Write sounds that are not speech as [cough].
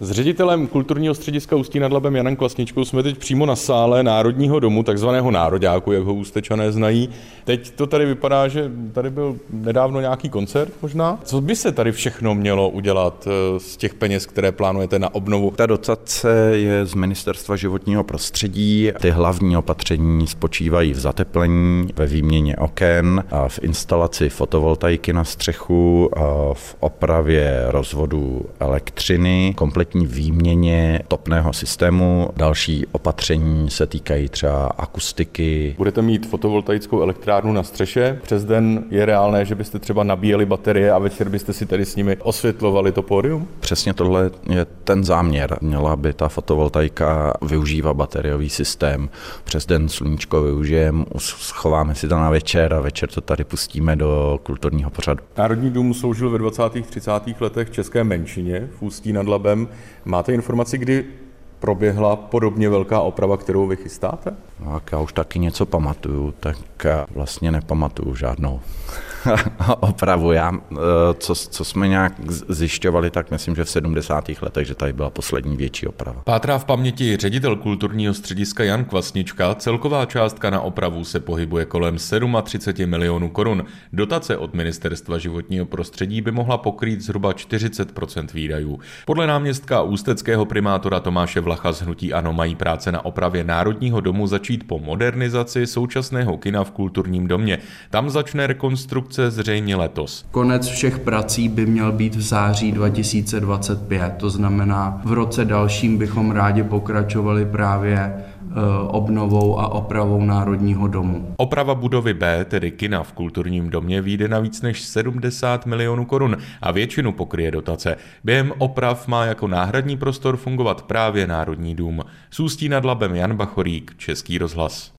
S ředitelem kulturního střediska Ústí nad Labem Janem Klasničkou jsme teď přímo na sále Národního domu, takzvaného Nároďáku, jak ho ústečané znají. Teď to tady vypadá, že tady byl nedávno nějaký koncert možná. Co by se tady všechno mělo udělat eh, z těch peněz, které plánujete na obnovu? Ta dotace je z Ministerstva životního prostředí. Ty hlavní opatření spočívají v zateplení, ve výměně oken, a v instalaci fotovoltaiky na střechu, a v opravě rozvodu elektřiny, kompletní výměně topného systému. Další opatření se týkají třeba akustiky. Budete mít fotovoltaickou elektrárnu na střeše. Přes den je reálné, že byste třeba nabíjeli baterie a večer byste si tady s nimi osvětlovali to pódium? Přesně tohle je ten záměr. Měla by ta fotovoltaika využívat bateriový systém. Přes den sluníčko využijeme, schováme si to na večer a večer to tady pustíme do kulturního pořadu. Národní dům sloužil ve 20. 30. letech české menšině v Ústí nad Labem. Máte informaci, kdy proběhla podobně velká oprava, kterou vy chystáte? No, jak já už taky něco pamatuju, tak vlastně nepamatuju žádnou. [laughs] opravu. Já, eh, co, co jsme nějak zjišťovali, tak myslím, že v 70. letech, že tady byla poslední větší oprava. Pátrá v paměti ředitel kulturního střediska Jan Kvasnička. Celková částka na opravu se pohybuje kolem 37 milionů korun. Dotace od Ministerstva životního prostředí by mohla pokrýt zhruba 40% výdajů. Podle náměstka ústeckého primátora Tomáše Vlacha z Hnutí Ano mají práce na opravě Národního domu začít po modernizaci současného kina v kulturním domě. Tam začne rekonstrukce konstrukce zřejmě letos. Konec všech prací by měl být v září 2025, to znamená v roce dalším bychom rádi pokračovali právě e, obnovou a opravou Národního domu. Oprava budovy B, tedy kina v kulturním domě, vyjde na víc než 70 milionů korun a většinu pokryje dotace. Během oprav má jako náhradní prostor fungovat právě Národní dům. Sůstí nad Labem Jan Bachorík, Český rozhlas.